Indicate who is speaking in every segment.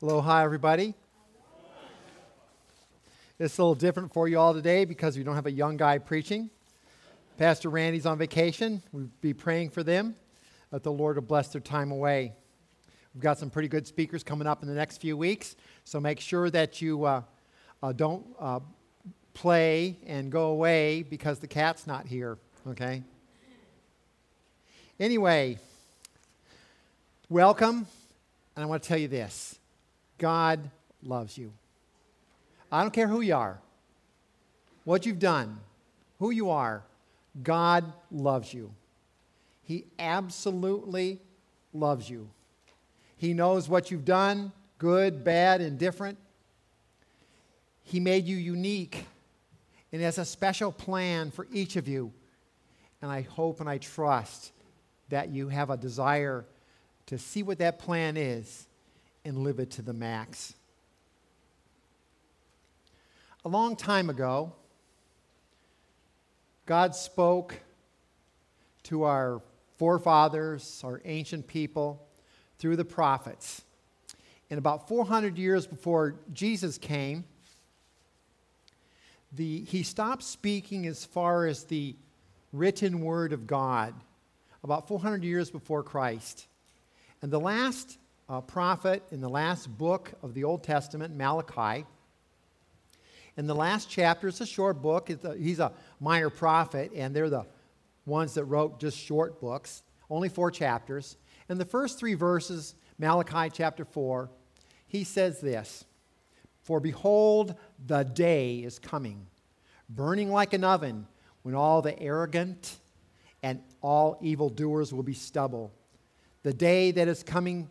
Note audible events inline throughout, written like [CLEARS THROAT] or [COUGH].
Speaker 1: Hello, hi, everybody. It's a little different for you all today because we don't have a young guy preaching. Pastor Randy's on vacation. We'll be praying for them that the Lord will bless their time away. We've got some pretty good speakers coming up in the next few weeks, so make sure that you uh, uh, don't uh, play and go away because the cat's not here, okay? Anyway, welcome, and I want to tell you this God loves you. I don't care who you are, what you've done, who you are, God loves you. He absolutely loves you. He knows what you've done, good, bad, indifferent. He made you unique and has a special plan for each of you. And I hope and I trust that you have a desire to see what that plan is and live it to the max. A long time ago, God spoke to our forefathers, our ancient people, through the prophets. And about 400 years before Jesus came, the, he stopped speaking as far as the written word of God, about 400 years before Christ. And the last uh, prophet in the last book of the Old Testament, Malachi, in the last chapter, it's a short book. A, he's a minor prophet, and they're the ones that wrote just short books, only four chapters. In the first three verses, Malachi chapter 4, he says this For behold, the day is coming, burning like an oven, when all the arrogant and all evildoers will be stubble. The day that is coming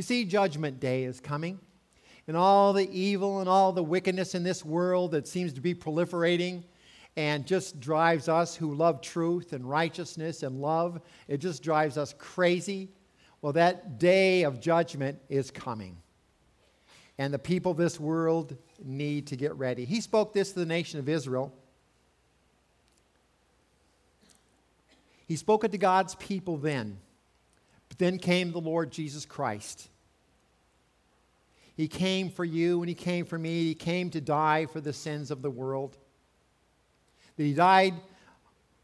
Speaker 1: You see, Judgment Day is coming and all the evil and all the wickedness in this world that seems to be proliferating and just drives us who love truth and righteousness and love, it just drives us crazy. Well, that day of judgment is coming. And the people of this world need to get ready. He spoke this to the nation of Israel. He spoke it to God's people then. But then came the Lord Jesus Christ. He came for you and He came for me. He came to die for the sins of the world. That He died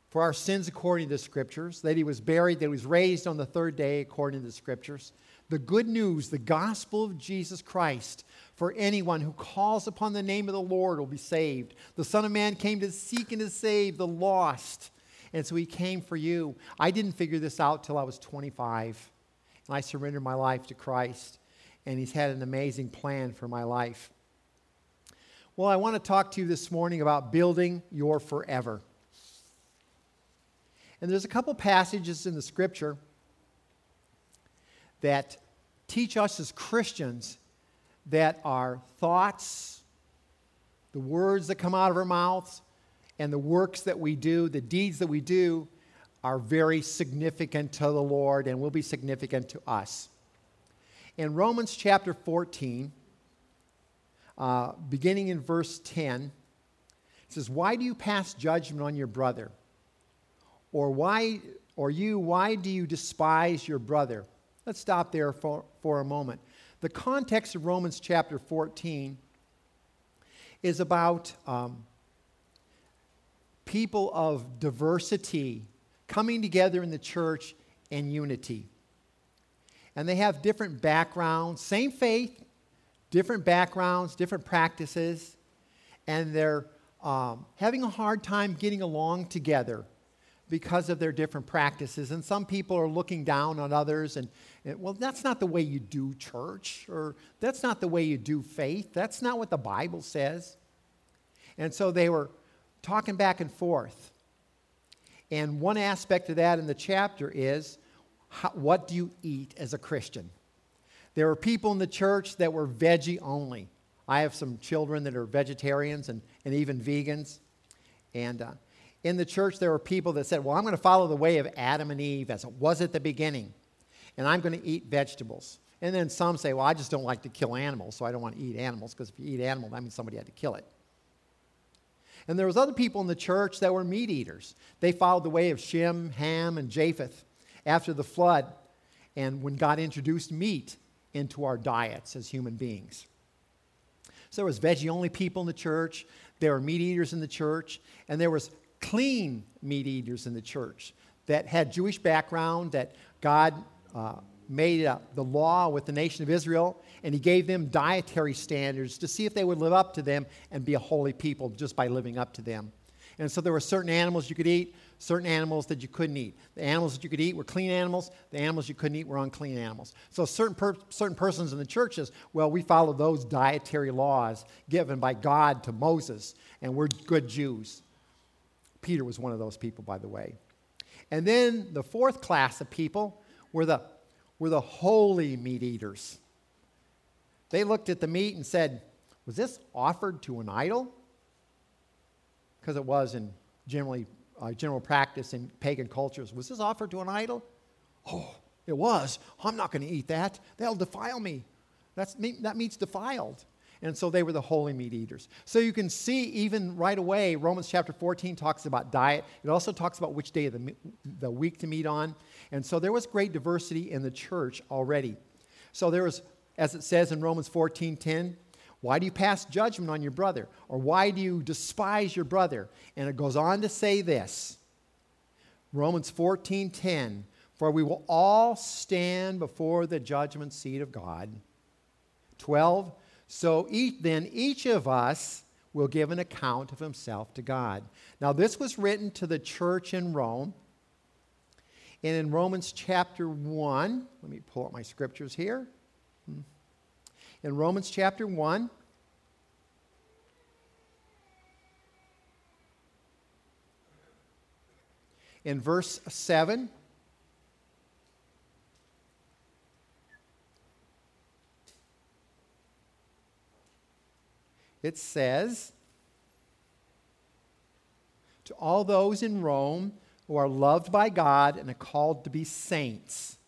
Speaker 1: for our sins according to the Scriptures, that He was buried, that He was raised on the third day according to the Scriptures. The good news, the gospel of Jesus Christ, for anyone who calls upon the name of the Lord will be saved. The Son of Man came to seek and to save the lost. And so he came for you. I didn't figure this out till I was 25. And I surrendered my life to Christ and He's had an amazing plan for my life. Well, I want to talk to you this morning about building your forever. And there's a couple passages in the scripture that teach us as Christians that our thoughts, the words that come out of our mouths, and the works that we do, the deeds that we do, are very significant to the Lord and will be significant to us. In Romans chapter 14, uh, beginning in verse 10, it says, Why do you pass judgment on your brother? Or why, or you, why do you despise your brother? Let's stop there for, for a moment. The context of Romans chapter 14 is about um, people of diversity coming together in the church in unity and they have different backgrounds, same faith, different backgrounds, different practices, and they're um, having a hard time getting along together because of their different practices. And some people are looking down on others and, and, well, that's not the way you do church, or that's not the way you do faith. That's not what the Bible says. And so they were talking back and forth. And one aspect of that in the chapter is how, what do you eat as a Christian? There were people in the church that were veggie only. I have some children that are vegetarians and, and even vegans. And uh, in the church, there were people that said, Well, I'm going to follow the way of Adam and Eve as it was at the beginning, and I'm going to eat vegetables. And then some say, Well, I just don't like to kill animals, so I don't want to eat animals, because if you eat animal, that means somebody had to kill it. And there was other people in the church that were meat eaters. They followed the way of Shem, Ham, and Japheth after the flood and when God introduced meat into our diets as human beings. So there was veggie only people in the church, there were meat eaters in the church, and there was clean meat eaters in the church that had Jewish background that God uh, made uh, the law with the nation of Israel and he gave them dietary standards to see if they would live up to them and be a holy people just by living up to them. And so there were certain animals you could eat, certain animals that you couldn't eat. The animals that you could eat were clean animals, the animals you couldn't eat were unclean animals. So certain, per- certain persons in the churches, well, we follow those dietary laws given by God to Moses, and we're good Jews. Peter was one of those people, by the way. And then the fourth class of people were the, were the holy meat eaters. They looked at the meat and said, Was this offered to an idol? Because it was in generally uh, general practice in pagan cultures. Was this offered to an idol? Oh, it was. I'm not going to eat that. That'll defile me. That's, that meat's defiled. And so they were the holy meat eaters. So you can see, even right away, Romans chapter 14 talks about diet. It also talks about which day of the, the week to meet on. And so there was great diversity in the church already. So there was as it says in Romans 14:10, why do you pass judgment on your brother? Or why do you despise your brother? And it goes on to say this. Romans 14:10, for we will all stand before the judgment seat of God. 12, so each, then each of us will give an account of himself to God. Now this was written to the church in Rome. And in Romans chapter 1, let me pull up my scriptures here. Hmm. In Romans chapter 1, in verse 7, it says, To all those in Rome who are loved by God and are called to be saints.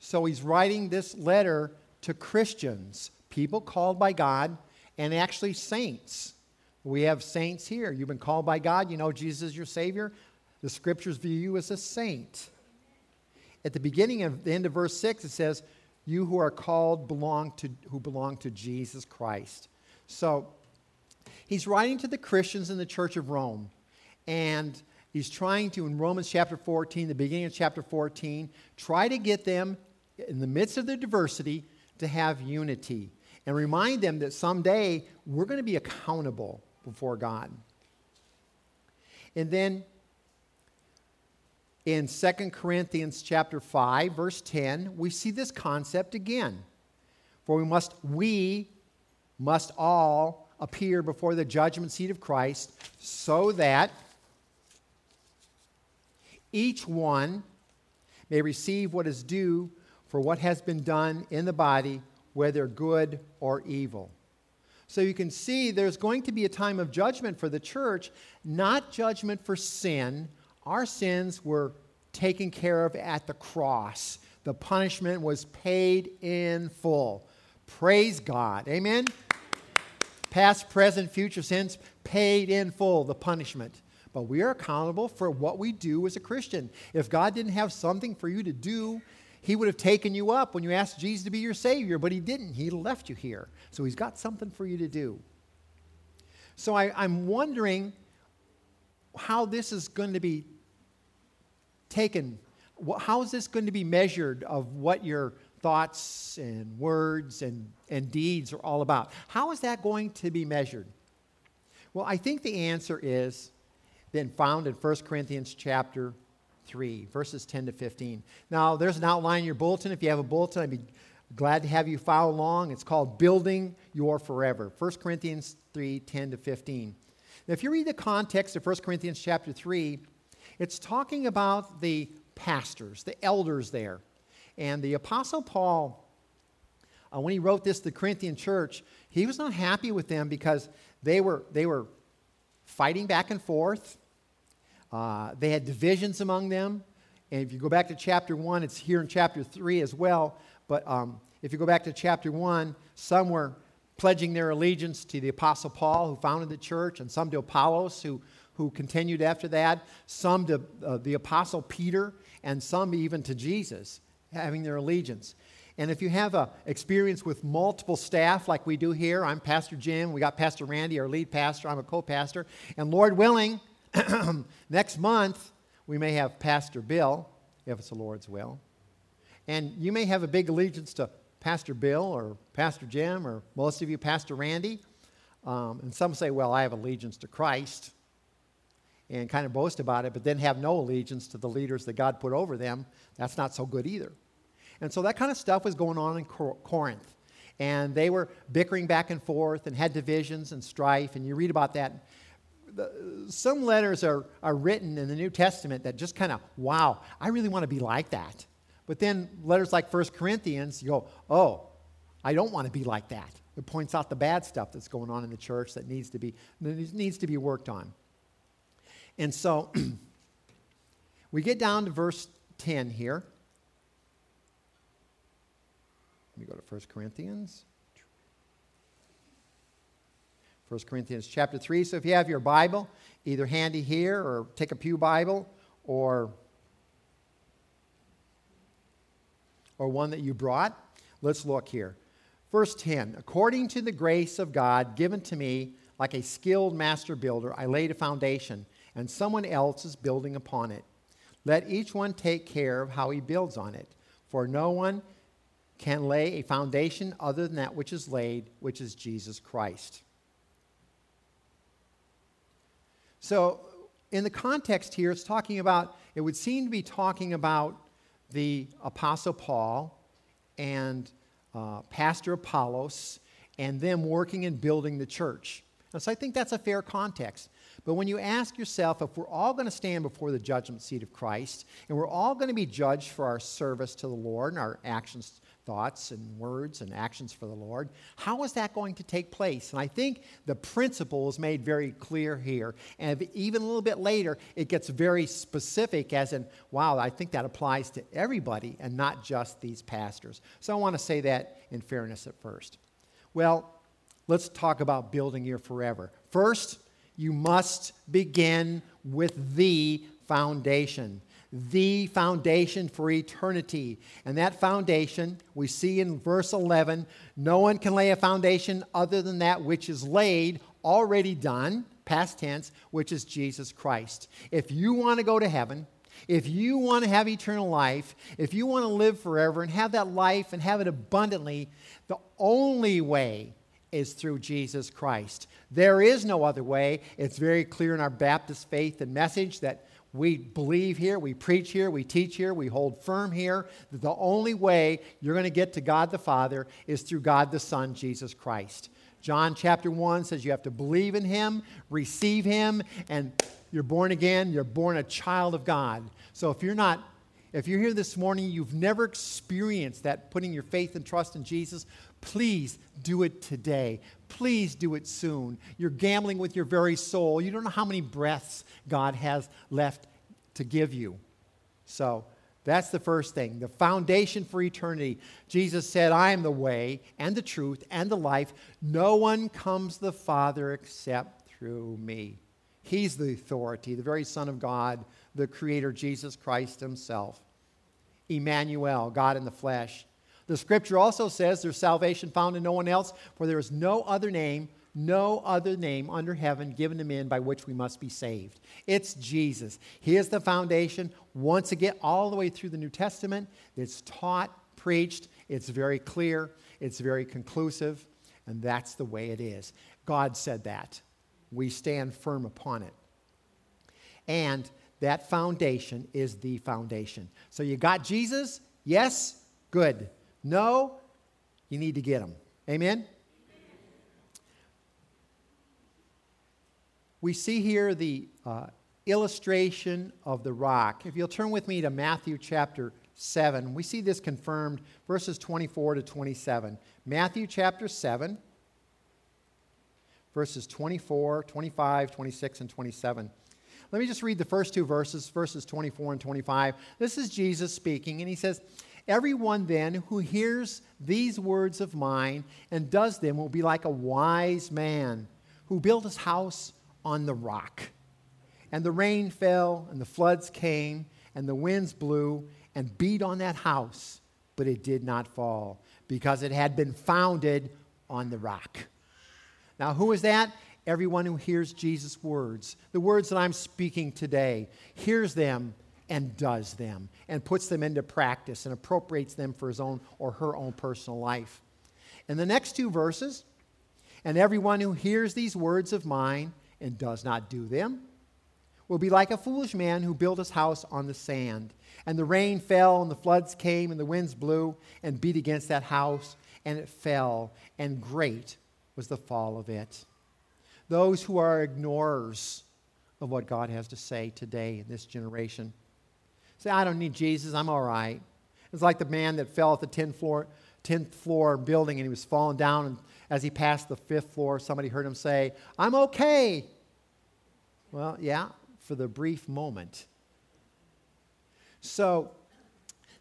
Speaker 1: So he's writing this letter to Christians, people called by God, and actually saints. We have saints here. You've been called by God. You know Jesus is your Savior. The scriptures view you as a saint. At the beginning of the end of verse 6, it says, You who are called belong to who belong to Jesus Christ. So he's writing to the Christians in the church of Rome. And he's trying to, in Romans chapter 14, the beginning of chapter 14, try to get them in the midst of their diversity to have unity and remind them that someday we're going to be accountable before God. And then in 2 Corinthians chapter 5 verse 10, we see this concept again. For we must we must all appear before the judgment seat of Christ so that each one may receive what is due for what has been done in the body, whether good or evil. So you can see there's going to be a time of judgment for the church, not judgment for sin. Our sins were taken care of at the cross, the punishment was paid in full. Praise God. Amen? Past, present, future sins paid in full, the punishment. But we are accountable for what we do as a Christian. If God didn't have something for you to do he would have taken you up when you asked Jesus to be your Savior, but He didn't. He left you here. So He's got something for you to do. So I, am wondering how this is going to be taken. How is this going to be measured of what your thoughts and words and, and deeds are all about? How is that going to be measured? Well, I think the answer is then found in 1 Corinthians chapter 3, verses 10 to 15. Now, there's an outline in your bulletin. If you have a bulletin, I'd be glad to have you follow along. It's called Building Your Forever, 1 Corinthians 3, 10 to 15. Now, if you read the context of 1 Corinthians chapter 3, it's talking about the pastors, the elders there. And the Apostle Paul uh, when he wrote this to the Corinthian church, he was not happy with them because they were, they were fighting back and forth. Uh, they had divisions among them. And if you go back to chapter 1, it's here in chapter 3 as well. But um, if you go back to chapter 1, some were pledging their allegiance to the Apostle Paul, who founded the church, and some to Apollos, who, who continued after that, some to uh, the Apostle Peter, and some even to Jesus, having their allegiance. And if you have a experience with multiple staff like we do here, I'm Pastor Jim, we got Pastor Randy, our lead pastor, I'm a co-pastor, and Lord willing, [CLEARS THROAT] next month we may have Pastor Bill, if it's the Lord's will. And you may have a big allegiance to Pastor Bill or Pastor Jim or most of you Pastor Randy. Um, and some say, well, I have allegiance to Christ and kind of boast about it, but then have no allegiance to the leaders that God put over them. That's not so good either. And so that kind of stuff was going on in Corinth. And they were bickering back and forth and had divisions and strife. And you read about that. The, some letters are, are written in the New Testament that just kind of, wow, I really want to be like that. But then letters like 1 Corinthians, you go, oh, I don't want to be like that. It points out the bad stuff that's going on in the church that needs to be, needs to be worked on. And so [CLEARS THROAT] we get down to verse 10 here. Let me go to 1 Corinthians. 1 Corinthians chapter 3. So if you have your Bible, either handy here or take a Pew Bible or, or one that you brought, let's look here. Verse 10 According to the grace of God given to me, like a skilled master builder, I laid a foundation, and someone else is building upon it. Let each one take care of how he builds on it. For no one can lay a foundation other than that which is laid, which is Jesus Christ. So, in the context here, it's talking about, it would seem to be talking about the Apostle Paul and uh, Pastor Apollos and them working and building the church. And so I think that's a fair context. But when you ask yourself if we're all going to stand before the judgment seat of Christ and we're all going to be judged for our service to the Lord and our actions thoughts and words and actions for the Lord. How is that going to take place? And I think the principle is made very clear here. And even a little bit later, it gets very specific, as in, wow, I think that applies to everybody and not just these pastors. So I want to say that in fairness at first. Well, let's talk about building your forever. First, you must begin with the foundation the foundation for eternity. And that foundation, we see in verse 11 no one can lay a foundation other than that which is laid, already done, past tense, which is Jesus Christ. If you want to go to heaven, if you want to have eternal life, if you want to live forever and have that life and have it abundantly, the only way is through Jesus Christ. There is no other way. It's very clear in our Baptist faith and message that we believe here, we preach here, we teach here, we hold firm here that the only way you're going to get to God the Father is through God the Son, Jesus Christ. John chapter 1 says you have to believe in him, receive him, and you're born again, you're born a child of God. So if you're not if you're here this morning, you've never experienced that putting your faith and trust in Jesus, please do it today. Please do it soon. You're gambling with your very soul. You don't know how many breaths God has left to give you. So, that's the first thing, the foundation for eternity. Jesus said, I am the way and the truth and the life. No one comes to the Father except through me. He's the authority, the very Son of God, the Creator, Jesus Christ Himself. Emmanuel, God in the flesh. The scripture also says there's salvation found in no one else, for there is no other name, no other name under heaven given to men by which we must be saved. It's Jesus. He is the foundation. Once again, all the way through the New Testament, it's taught, preached, it's very clear, it's very conclusive, and that's the way it is. God said that. We stand firm upon it. And that foundation is the foundation. So you got Jesus? Yes? Good. No? You need to get them. Amen? We see here the uh, illustration of the rock. If you'll turn with me to Matthew chapter 7. We see this confirmed, verses 24 to 27. Matthew chapter 7, verses 24, 25, 26, and 27. Let me just read the first two verses, verses 24 and 25. This is Jesus speaking, and he says, Everyone then who hears these words of mine and does them will be like a wise man who built his house on the rock. And the rain fell, and the floods came, and the winds blew and beat on that house, but it did not fall because it had been founded on the rock. Now, who is that? Everyone who hears Jesus' words, the words that I'm speaking today, hears them and does them and puts them into practice and appropriates them for his own or her own personal life. In the next two verses, and everyone who hears these words of mine and does not do them will be like a foolish man who built his house on the sand. And the rain fell, and the floods came, and the winds blew and beat against that house, and it fell, and great was the fall of it. Those who are ignorers of what God has to say today in this generation say, I don't need Jesus, I'm all right. It's like the man that fell at the 10th floor, 10th floor building and he was falling down, and as he passed the fifth floor, somebody heard him say, I'm okay. Well, yeah, for the brief moment. So,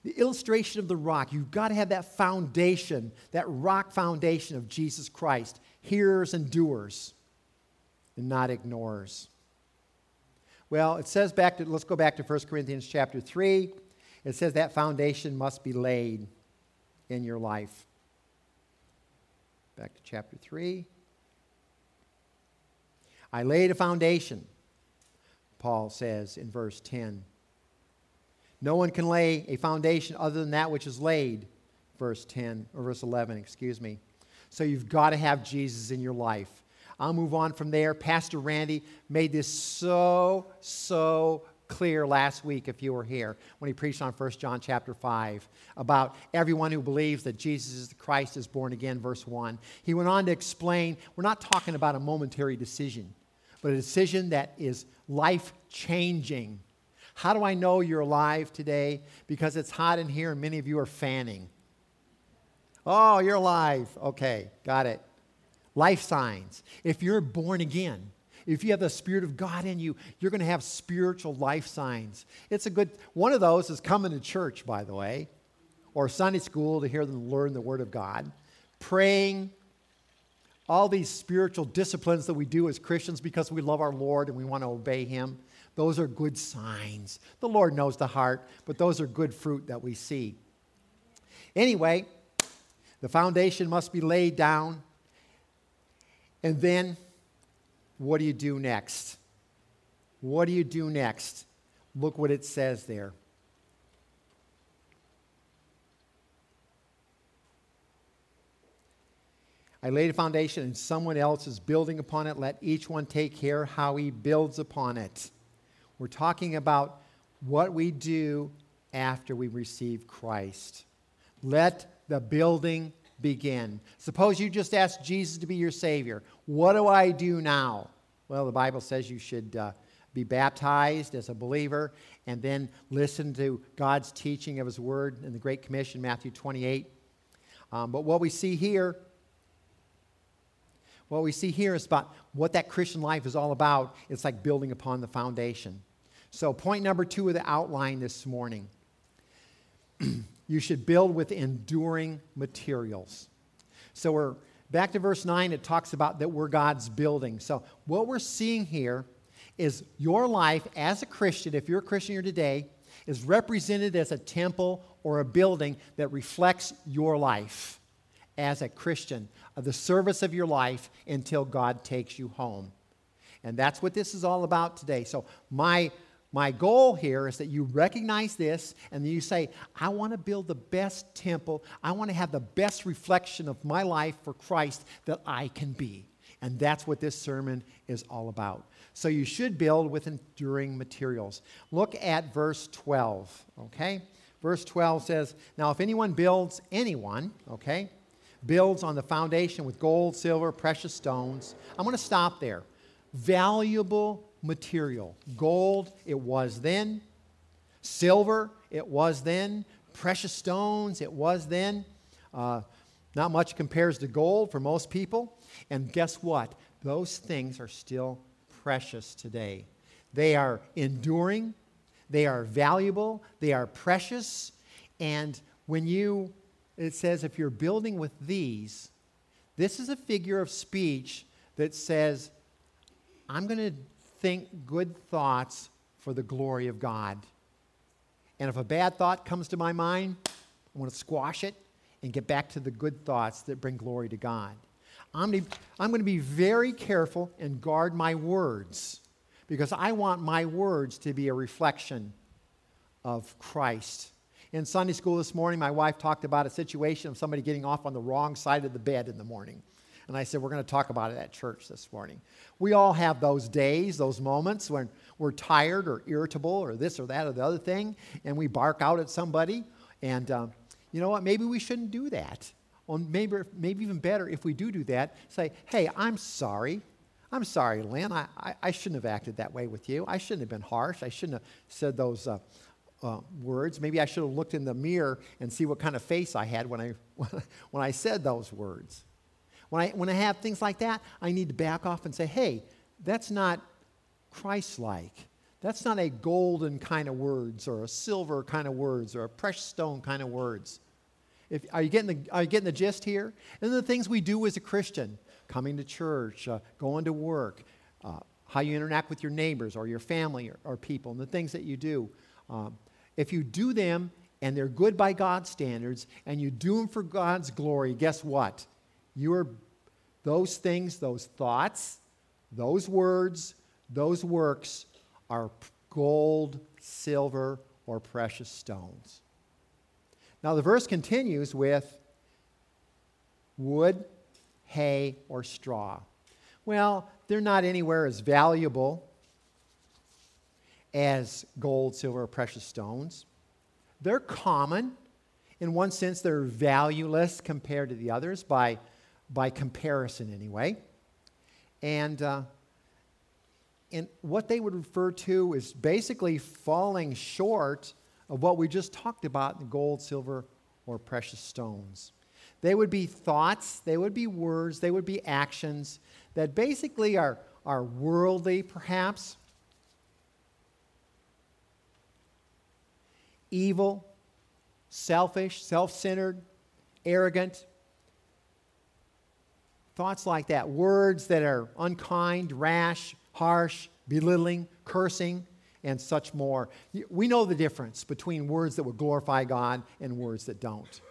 Speaker 1: the illustration of the rock, you've got to have that foundation, that rock foundation of Jesus Christ, hearers and doers, and not ignorers. Well, it says back to, let's go back to 1 Corinthians chapter 3. It says that foundation must be laid in your life. Back to chapter 3. I laid a foundation, Paul says in verse 10. No one can lay a foundation other than that which is laid, verse 10, or verse 11, excuse me. So you've got to have Jesus in your life. I'll move on from there. Pastor Randy made this so, so clear last week if you were here when he preached on 1 John chapter 5 about everyone who believes that Jesus is the Christ is born again, verse 1. He went on to explain we're not talking about a momentary decision, but a decision that is life changing. How do I know you're alive today? Because it's hot in here and many of you are fanning. Oh, you're alive. Okay, got it. Life signs. If you're born again, if you have the Spirit of God in you, you're going to have spiritual life signs. It's a good, one of those is coming to church, by the way, or Sunday school to hear them learn the Word of God, praying, all these spiritual disciplines that we do as Christians because we love our Lord and we want to obey Him. Those are good signs. The Lord knows the heart, but those are good fruit that we see. Anyway, the foundation must be laid down. And then, what do you do next? What do you do next? Look what it says there. I laid a foundation and someone else is building upon it. Let each one take care how he builds upon it. We're talking about what we do after we receive Christ. Let the building begin. Suppose you just ask Jesus to be your Savior. What do I do now? Well, the Bible says you should uh, be baptized as a believer and then listen to God's teaching of His Word in the Great Commission, Matthew 28. Um, but what we see here, what we see here is about what that Christian life is all about. It's like building upon the foundation. So, point number two of the outline this morning [CLEARS THROAT] you should build with enduring materials. So we're back to verse 9, it talks about that we're God's building. So what we're seeing here is your life as a Christian, if you're a Christian here today, is represented as a temple or a building that reflects your life as a Christian, of the service of your life until God takes you home. And that's what this is all about today. So, my my goal here is that you recognize this and you say, I want to build the best temple. I want to have the best reflection of my life for Christ that I can be. And that's what this sermon is all about. So you should build with enduring materials. Look at verse 12, okay? Verse 12 says, Now if anyone builds, anyone, okay, builds on the foundation with gold, silver, precious stones, I'm going to stop there. Valuable material. Gold, it was then. Silver, it was then. precious stones. It was then. Uh, not much compares to gold for most people. And guess what? Those things are still precious today. They are enduring, they are valuable, they are precious. And when you, it says, if you're building with these, this is a figure of speech that says, I'm going to think good thoughts for the glory of God. And if a bad thought comes to my mind, I want to squash it and get back to the good thoughts that bring glory to God. I'm going, to, I'm going to be very careful and guard my words because I want my words to be a reflection of Christ. In Sunday school this morning, my wife talked about a situation of somebody getting off on the wrong side of the bed in the morning. And I said, We're going to talk about it at church this morning. We all have those days, those moments when we're tired or irritable or this or that or the other thing, and we bark out at somebody. And um, you know what? Maybe we shouldn't do that. Or maybe, maybe even better, if we do do that, say, hey, I'm sorry. I'm sorry, Lynn. I, I, I shouldn't have acted that way with you. I shouldn't have been harsh. I shouldn't have said those uh, uh, words. Maybe I should have looked in the mirror and see what kind of face I had when I, [LAUGHS] when I said those words. When I, when I have things like that, I need to back off and say, hey, that's not Christ like. That's not a golden kind of words or a silver kind of words or a precious stone kind of words. If, are, you getting the, are you getting the gist here? And the things we do as a Christian coming to church, uh, going to work, uh, how you interact with your neighbors or your family or, or people, and the things that you do. Um, if you do them and they're good by God's standards and you do them for God's glory, guess what? You are those things, those thoughts, those words, those works are gold, silver, or precious stones. Now, the verse continues with wood, hay, or straw. Well, they're not anywhere as valuable as gold, silver, or precious stones. They're common. In one sense, they're valueless compared to the others by, by comparison, anyway. And uh, and what they would refer to is basically falling short of what we just talked about in gold, silver, or precious stones. They would be thoughts, they would be words, they would be actions that basically are, are worldly, perhaps, evil, selfish, self centered, arrogant. Thoughts like that, words that are unkind, rash, harsh, belittling, cursing, and such more. We know the difference between words that would glorify God and words that don't.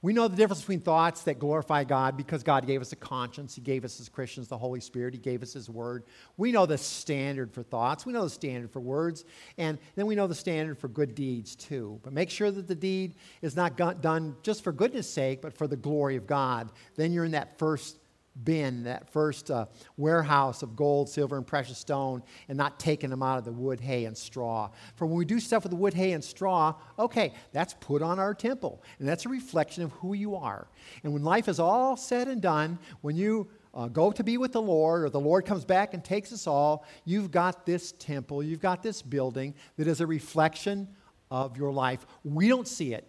Speaker 1: We know the difference between thoughts that glorify God because God gave us a conscience. He gave us as Christians the Holy Spirit. He gave us His Word. We know the standard for thoughts. We know the standard for words. And then we know the standard for good deeds too. But make sure that the deed is not done just for goodness sake, but for the glory of God. Then you're in that first bin, that first uh, warehouse of gold, silver, and precious stone, and not taking them out of the wood, hay, and straw. For when we do stuff with the wood, hay, and straw, okay, that's put on our temple, and that's a reflection of who you are. And when life is all said and done, when you uh, go to be with the Lord, or the Lord comes back and takes us all, you've got this temple, you've got this building that is a reflection of your life. We don't see it,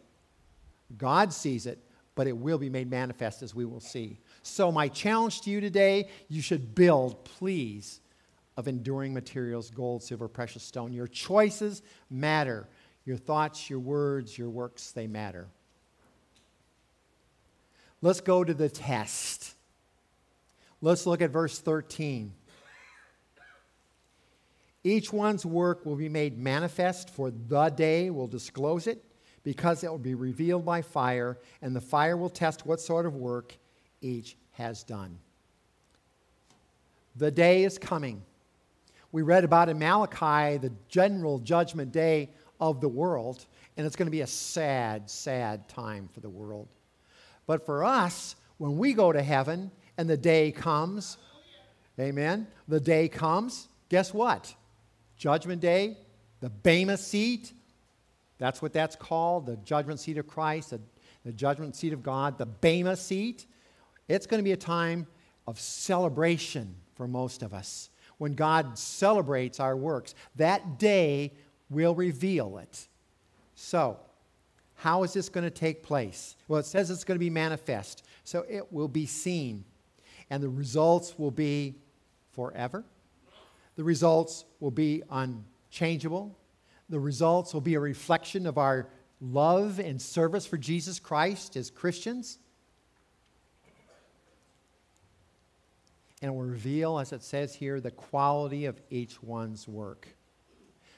Speaker 1: God sees it, but it will be made manifest as we will see. So, my challenge to you today you should build, please, of enduring materials gold, silver, precious stone. Your choices matter. Your thoughts, your words, your works, they matter. Let's go to the test. Let's look at verse 13. Each one's work will be made manifest, for the day will disclose it, because it will be revealed by fire, and the fire will test what sort of work each has done. The day is coming. We read about in Malachi the general judgment day of the world, and it's going to be a sad, sad time for the world. But for us, when we go to heaven and the day comes, amen, the day comes, guess what? Judgment day, the Bema seat, that's what that's called, the judgment seat of Christ, the, the judgment seat of God, the Bema seat. It's going to be a time of celebration for most of us. When God celebrates our works, that day will reveal it. So, How is this going to take place? Well, it says it's going to be manifest. So it will be seen. And the results will be forever. The results will be unchangeable. The results will be a reflection of our love and service for Jesus Christ as Christians. And will reveal, as it says here, the quality of each one's work.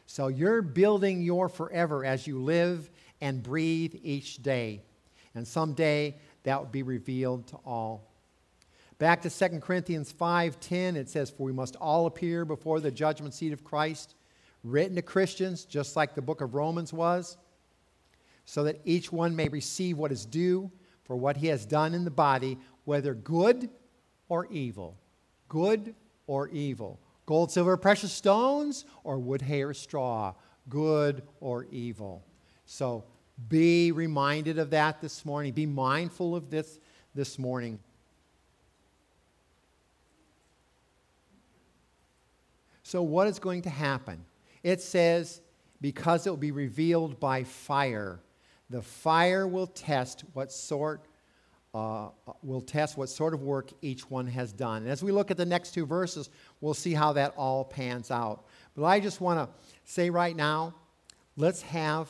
Speaker 1: So you're building your forever as you live and breathe each day. And someday that will be revealed to all. Back to 2 Corinthians 5:10 it says for we must all appear before the judgment seat of Christ written to Christians just like the book of Romans was so that each one may receive what is due for what he has done in the body whether good or evil good or evil gold silver precious stones or wood hay or straw good or evil so be reminded of that this morning. Be mindful of this this morning. So, what is going to happen? It says, because it will be revealed by fire. The fire will test what sort uh, will test what sort of work each one has done. And as we look at the next two verses, we'll see how that all pans out. But I just want to say right now, let's have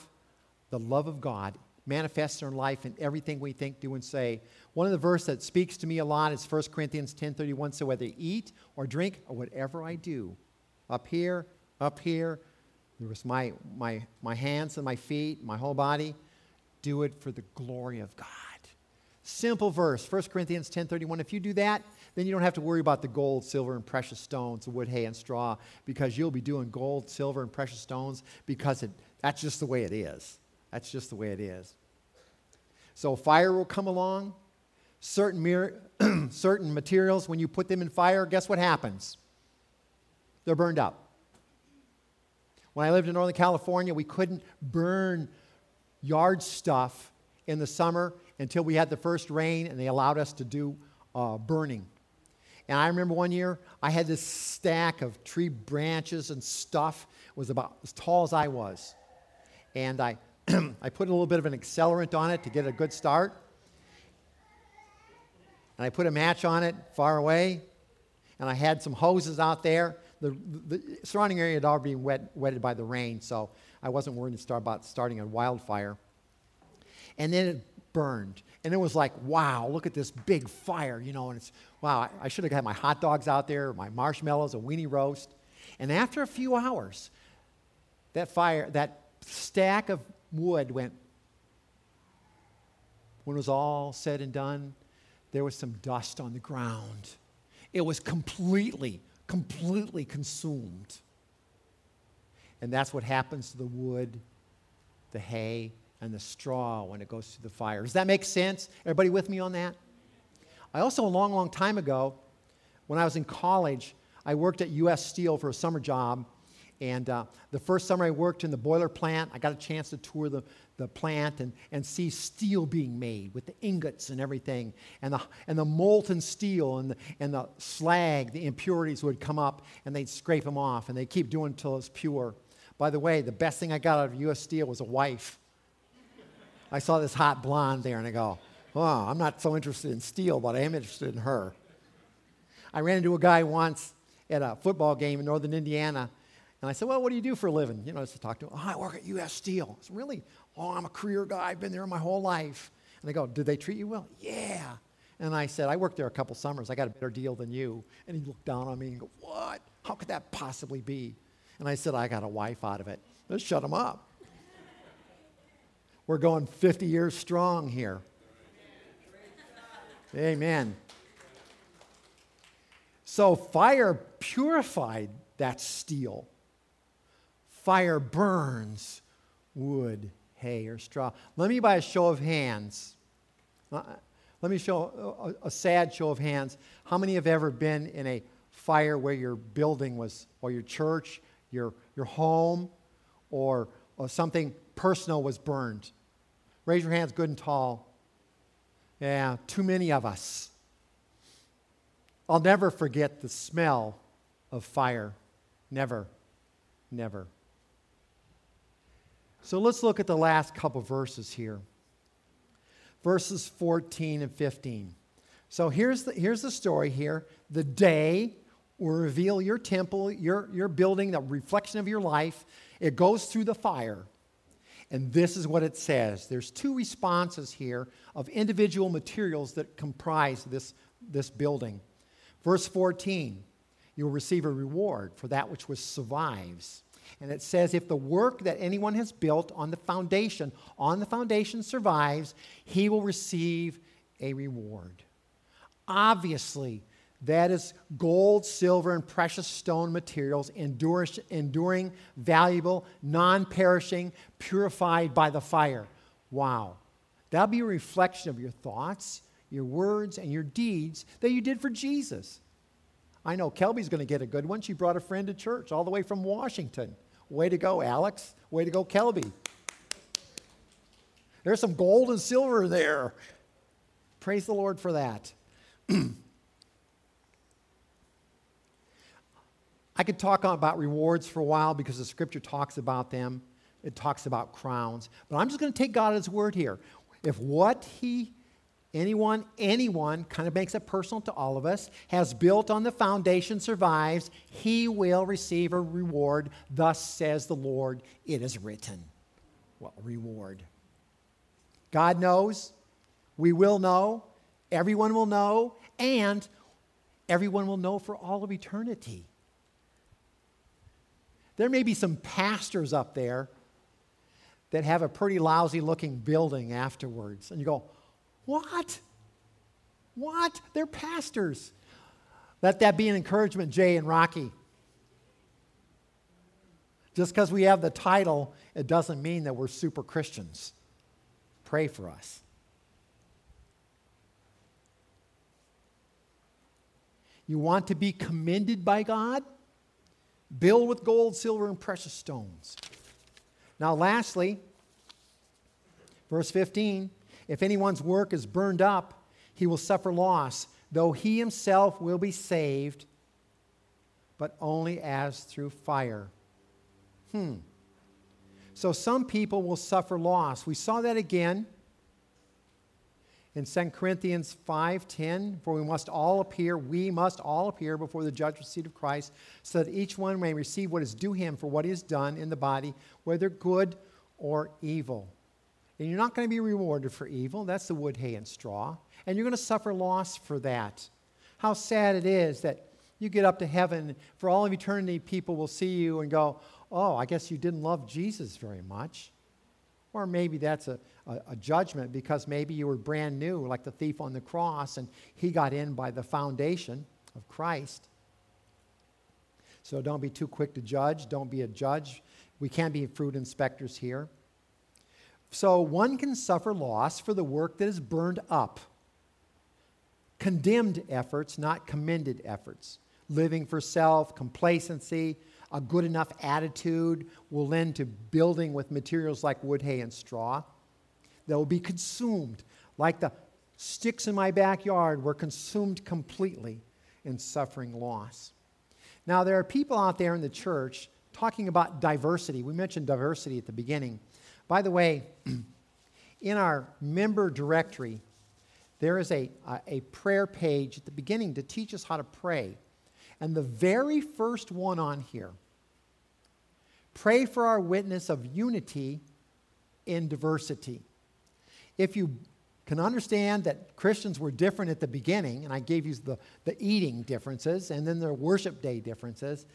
Speaker 1: the love of God manifest in our life in everything we think, do, and say. One of the verses that speaks to me a lot is 1 Corinthians 10.31. So whether eat or drink or whatever I do, up here, up here, with my, my, my hands and my feet, my whole body, do it for the glory of God. Simple verse, 1 Corinthians 10.31. If you do that, then you don't have to worry about the gold, silver, and precious stones, the wood, hay, and straw, because you'll be doing gold, silver, and precious stones because it, that's just the way it is. That's just the way it is. So fire will come along. Certain, mir- [CLEARS THROAT] certain materials, when you put them in fire, guess what happens? They're burned up. When I lived in Northern California, we couldn't burn yard stuff in the summer until we had the first rain and they allowed us to do uh, burning. And I remember one year I had this stack of tree branches and stuff. It was about as tall as I was. And I [CLEARS THROAT] I put a little bit of an accelerant on it to get a good start. And I put a match on it far away. And I had some hoses out there. The, the surrounding area had already been wet, wetted by the rain, so I wasn't worried about starting a wildfire. And then it burned. And it was like, wow, look at this big fire, you know. And it's, wow, I, I should have had my hot dogs out there, my marshmallows, a weenie roast. And after a few hours, that fire, that stack of wood went, when it was all said and done, there was some dust on the ground. It was completely, completely consumed. And that's what happens to the wood, the hay, and the straw when it goes through the fire. Does that make sense? Everybody with me on that? I also, a long, long time ago, when I was in college, I worked at U.S. Steel for a summer job and uh, the first summer I worked in the boiler plant, I got a chance to tour the, the plant and, and see steel being made with the ingots and everything, and the, and the molten steel and the, and the slag, the impurities would come up, and they'd scrape them off, and they'd keep doing until it's pure. By the way, the best thing I got out of U.S. Steel was a wife. I saw this hot blonde there, and I go, oh, I'm not so interested in steel, but I am interested in her. I ran into a guy once at a football game in northern Indiana and I said, Well, what do you do for a living? You know, just to talk to him. Oh, I work at U.S. Steel. I said, Really? Oh, I'm a career guy. I've been there my whole life. And they go, Did they treat you well? Yeah. And I said, I worked there a couple summers. I got a better deal than you. And he looked down on me and go, What? How could that possibly be? And I said, I got a wife out of it. Let's shut him up. We're going 50 years strong here. Amen. So fire purified that steel fire burns wood, hay, or straw. Let me, by a show of hands, uh, let me show a, a, sad show of hands. How many have ever been in a fire where your building was, or your church, your, your home, or, or something personal was burned? Raise your hands good and tall. Yeah, too many of us. I'll never forget the smell of fire. Never. Never. So let's look at the last couple verses here verses 14 and 15. So here's the, here's the story here. The day will reveal your temple, your, your building, the reflection of your life. It goes through the fire. And this is what it says. There's two responses here of individual materials that comprise this, this building. Verse 14, you'll receive a reward for that which was survives. And it says, if the work that anyone has built on the foundation, on the foundation survives, he will receive a reward. Obviously, that is gold, silver, and precious stone materials, enduring, valuable, non perishing, purified by the fire. Wow. That'll be a reflection of your thoughts, your words, and your deeds that you did for Jesus. I know Kelby's going to get a good one. She brought a friend to church all the way from Washington. Way to go, Alex. Way to go, Kelby. There's some gold and silver there. Praise the Lord for that. [CLEARS THROAT] I could talk about rewards for a while because the scripture talks about them. It talks about crowns. But I'm just going to take God at his word here. If what he anyone, anyone, kind of makes it personal to all of us, has built on the foundation survives, he will receive a reward. Thus says the Lord, it is written. Well, reward. God knows, we will know, everyone will know, and everyone will know for all of eternity. There may be some pastors up there that have a pretty lousy looking building afterwards, and you go, what? What? They're pastors. Let that be an encouragement, Jay and Rocky. Just because we have the title, it doesn't mean that we're super Christians. Pray for us. You want to be commended by God? Build with gold, silver, and precious stones. Now, lastly, verse 15 if anyone's work is burned up, he will suffer loss, though he himself will be saved, but only as through fire. Hmm. So some people will suffer loss. We saw that again in 2 Corinthians 5:10, for we must all appear, we must all appear before the judgment seat of Christ, so that each one may receive what is due him for what he has done in the body, whether good or evil. And you're not going to be rewarded for evil. That's the wood, hay, and straw. And you're going to suffer loss for that. How sad it is that you get up to heaven, for all of eternity, people will see you and go, Oh, I guess you didn't love Jesus very much. Or maybe that's a, a, a, judgment because maybe you were brand new, like the thief on the cross, and he got in by the foundation of Christ. So don't be too quick to judge. Don't be a judge. We can't be fruit inspectors here. So one can suffer loss for the work that is burned up. Condemned efforts, not commended efforts. Living for self, complacency, a good enough attitude will lend to building with materials like wood, hay, and straw. That will be consumed, like the sticks in my backyard were consumed completely in suffering loss. Now, there are people out there in the church talking about diversity. We mentioned diversity at the beginning. By the way, [CLEARS THROAT] in our member directory, there is a, a prayer page at the beginning to teach us how to pray. And the very first one on here pray for our witness of unity in diversity. If you can understand that Christians were different at the beginning, and I gave you the, the eating differences and then the worship day differences,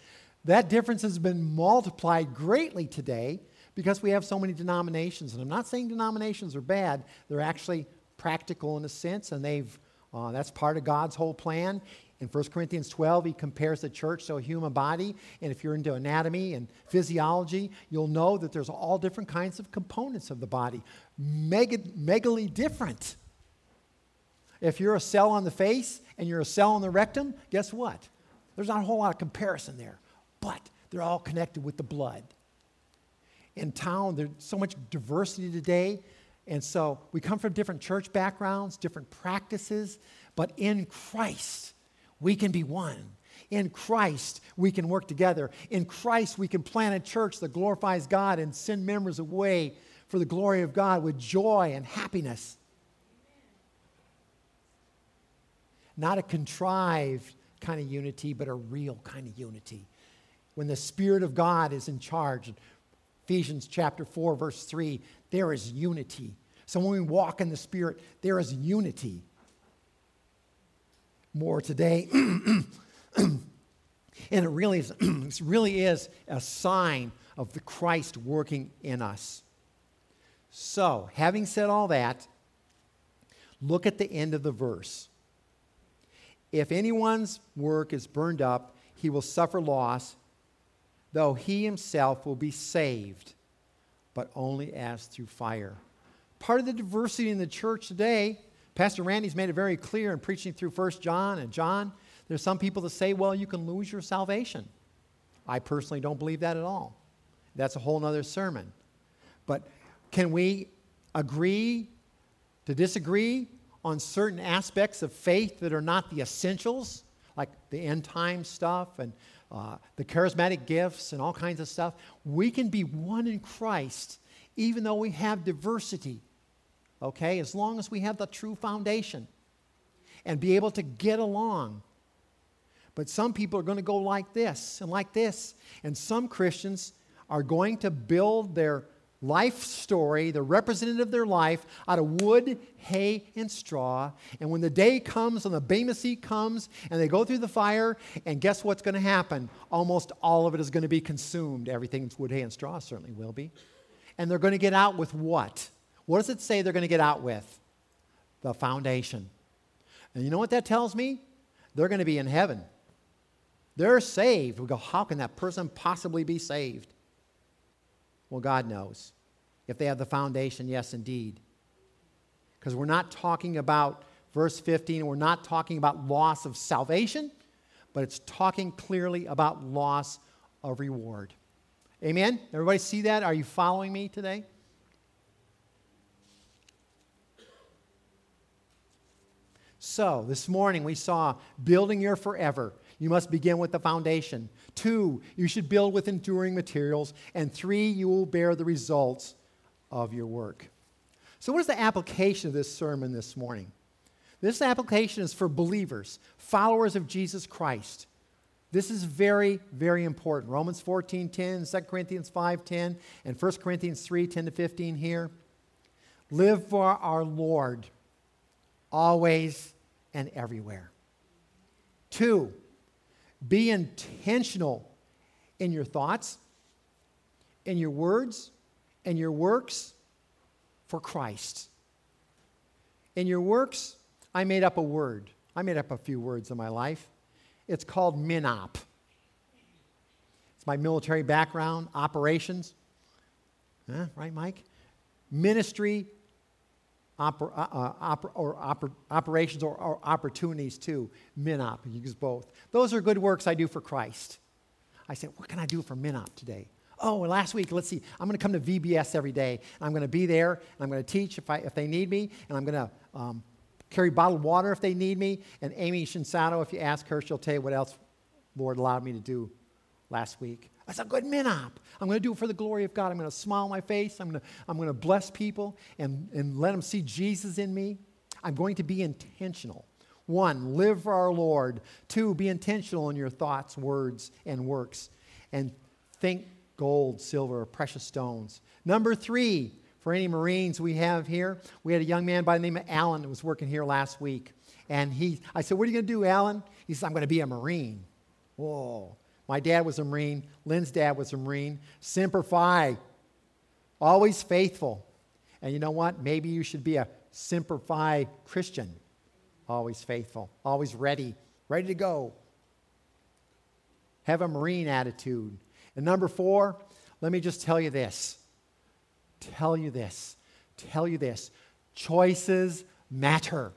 Speaker 1: that difference has been multiplied greatly today because we have so many denominations. And I'm not saying denominations are bad, they're actually practical in a sense, and they've, uh, that's part of God's whole plan. In 1 Corinthians 12, he compares the church to a human body. And if you're into anatomy and physiology, you'll know that there's all different kinds of components of the body, mega, megally different. If you're a cell on the face and you're a cell on the rectum, guess what? There's not a whole lot of comparison there, but they're all connected with the blood in town. There's so much diversity today. And so we come from different church backgrounds, different practices, but in Christ, we can be one. In Christ, we can work together. In Christ, we can plant a church that glorifies God and send members away for the glory of God with joy and happiness. Not a contrived kind of unity, but a real kind of unity. When the Spirit of God is in charge, Ephesians chapter 4, verse 3, there is unity. So when we walk in the Spirit, there is unity. More today. [CLEARS THROAT] and it really is, [CLEARS THROAT] it really is a sign of the Christ working in us. So, having said all that, look at the end of the verse. If anyone's work is burned up, he will suffer loss, though he himself will be saved, but only as through fire. Part of the diversity in the church today, Pastor Randy's made it very clear in preaching through 1 John and John. There's some people that say, well, you can lose your salvation. I personally don't believe that at all. That's a whole other sermon. But can we agree to disagree on certain aspects of faith that are not the essentials, like the end time stuff and uh, the charismatic gifts and all kinds of stuff? We can be one in Christ even though we have diversity, okay, as long as we have the true foundation and be able to get along. But some people are going to go like this and like this, and some Christians are going to build their life story, the representative of their life, out of wood, hay, and straw. And when the day comes and the Bema seat comes and they go through the fire, and guess what's going to happen? Almost all of it is going to be consumed. Everything wood, hay, and straw certainly will be. And they're going to get out with what? What does it say they're going to get out with? The foundation. And you know what that tells me? They're going to be in heaven. They're saved. We go, how can that person possibly be saved? Well, God knows. If they have the foundation, yes, indeed. Because we're not talking about, verse 15, we're not talking about loss of salvation, but it's talking clearly about loss of reward. Amen? Everybody see that? Are you following me today? So, this morning we saw building your forever. You must begin with the foundation. Two, you should build with enduring materials. And three, you will bear the results of your work. So, what is the application of this sermon this morning? This application is for believers, followers of Jesus Christ. This is very, very important. Romans 14 10, 2 Corinthians 5 10, and 1 Corinthians 3 10 to 15 here. Live for our Lord always and everywhere. Two, be intentional in your thoughts, in your words, and your works for Christ. In your works, I made up a word. I made up a few words in my life. It's called MINOP. It's my military background, operations. Huh, right, Mike? Ministry, oper, uh, uh, oper, or oper, operations, or, or, opportunities too. MINOP, you use both. Those are good works I do for Christ. I said, what can I do for MINOP today? Oh, last week, let's see, I'm going to come to VBS every day, I'm going to be there, and I'm going to teach if, I, if they need me, and I'm going to um, carry bottled water if they need me. And Amy Shinsato, if you ask her, she'll tell you what else Lord allowed me to do last week. That's a good minop. I'm going to do it for the glory of God. I'm going to smile my face. I'm going to, I'm going to bless people and, and let them see Jesus in me. I'm going to be intentional. One, live for our Lord. Two, be intentional in your thoughts, words, and works. And think gold, silver, precious stones. Number three, for any Marines we have here, we had a young man by the name of Alan that was working here last week. And he, I said, What are you going to do, Alan? He said, I'm going to be a Marine. Whoa. My dad was a Marine. Lynn's dad was a Marine. Semper Fi. Always faithful. And you know what? Maybe you should be a Semper Fi Christian. Always faithful. Always ready. Ready to go. Have a Marine attitude. And number four, let me just tell you this tell you this, tell you this. Choices matter.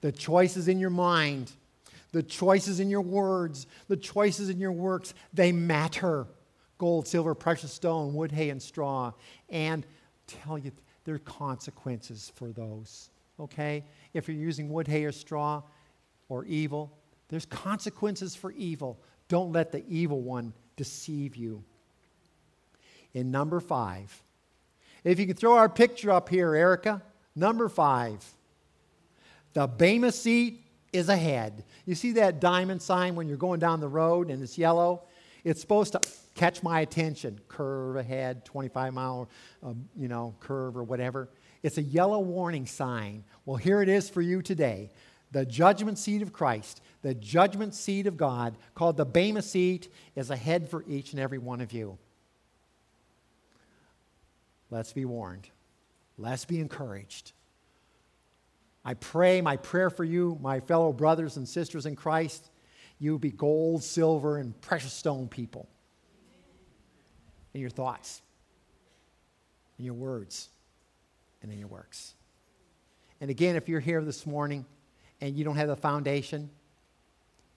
Speaker 1: The choices in your mind, the choices in your words, the choices in your works, they matter. Gold, silver, precious stone, wood, hay, and straw. And tell you, there are consequences for those. Okay? If you're using wood, hay, or straw, or evil, There's consequences for evil. Don't let the evil one deceive you. In number five, if you can throw our picture up here, Erica, number five, the Bema seat is ahead. You see that diamond sign when you're going down the road and it's yellow? It's supposed to catch my attention. Curve ahead, 25 mile, uh, you know, curve or whatever. It's a yellow warning sign. Well, here it is for you today. The judgment seat of Christ, the judgment seat of God, called the Bema seat, is ahead for each and every one of you. Let's be warned. Let's be encouraged. I pray, my prayer for you, my fellow brothers and sisters in Christ, you be gold, silver, and precious stone people in your thoughts, in your words, and in your works. And again, if you're here this morning and you don't have the foundation,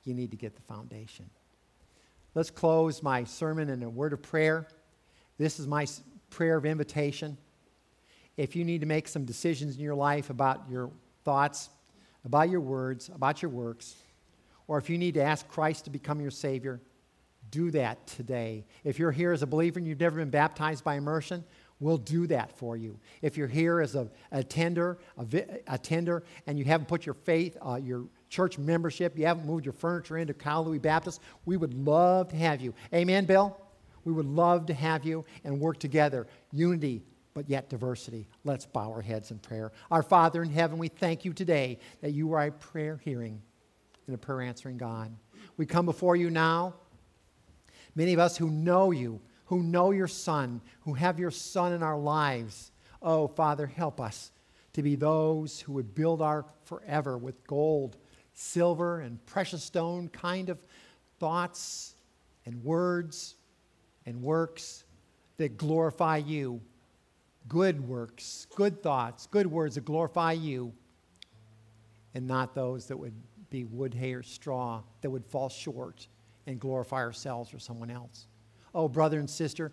Speaker 1: you need to get the foundation. Let's close my sermon in a word of prayer. This is my prayer of invitation. If you need to make some decisions in your life about your thoughts, about your words, about your works, or if you need to ask Christ to become your Savior, do that today. If you're here as a believer and you've never been baptized by immersion, we'll do that for you. If you're here as a attender, a, attender, and you haven't put your faith, uh, your church membership, you haven't moved your furniture into Calvary Baptist, we would love to have you. Amen, Bill? We would love to have you and work together. Unity, but yet diversity. Let's bow our heads in prayer. Our Father in heaven, we thank you today that you are a prayer hearing and a prayer answering God. We come before you now, many of us who know you, who know your Son, who have your Son in our lives. Oh, Father, help us to be those who would build our forever with gold, silver, and precious stone kind of thoughts and words and works that glorify you. Good works, good thoughts, good words that glorify you, and not those that would be wood, hay, or straw that would fall short and glorify ourselves or someone else. Oh, brother and sister,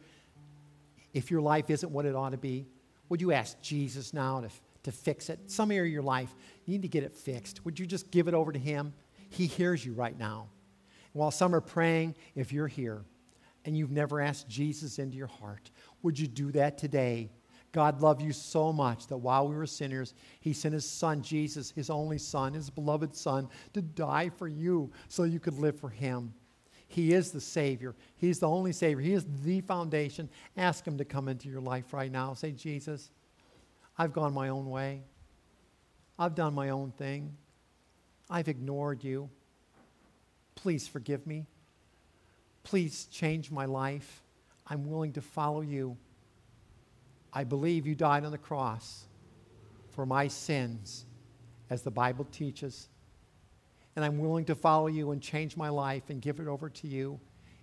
Speaker 1: if your life isn't what it ought to be, would you ask Jesus now to, to fix it? Some area of your life, you need to get it fixed. Would you just give it over to Him? He hears you right now. And while some are praying, if you're here and you've never asked Jesus into your heart, would you do that today? God loved you so much that while we were sinners, He sent His Son, Jesus, His only Son, His beloved Son, to die for you so you could live for Him. He is the Savior. He's the only Savior. He is the foundation. Ask Him to come into your life right now. Say, Jesus, I've gone my own way. I've done my own thing. I've ignored you. Please forgive me. Please change my life. I'm willing to follow you. I believe you died on the cross for my sins, as the Bible teaches. And I'm willing to follow you and change my life and give it over to you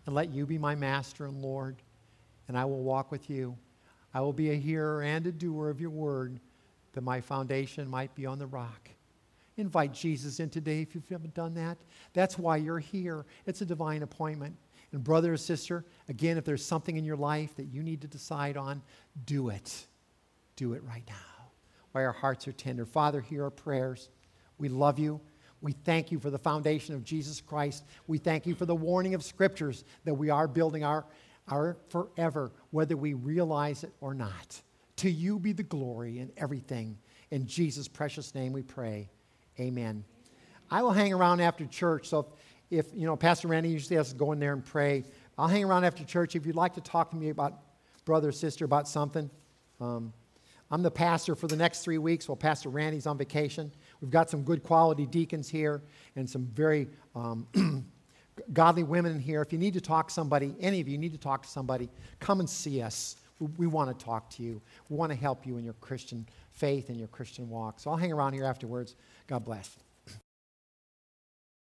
Speaker 1: and let you be my master and Lord. And I will walk with you. I will be a hearer and a doer of your word that my foundation might be on the rock. Invite Jesus in today if you haven't done that. That's why you're here. It's a divine appointment. And, brother or sister, again, if there's something in your life that you need to decide on, do it. Do it right now while our hearts are tender. Father, hear our prayers. We love you. We thank you for the foundation of Jesus Christ. We thank you for the warning of scriptures that we are building our, our forever, whether we realize it or not. To you be the glory in everything. In Jesus' precious name we pray. Amen. I will hang around after church, so if, you know, Pastor Randy usually has to go in there and pray. I'll hang around after church. If you'd like to talk to me about brother or sister about something, um, I'm the pastor for the next three weeks while Pastor Randy's on vacation. We've got some good quality deacons here and some very um, [CLEARS THROAT] godly women here. If you need to talk to somebody, any of you need to talk to somebody, come and see us. We, we want to talk to you. We want to help you in your Christian faith and your Christian walk. So I'll hang around here afterwards. God bless.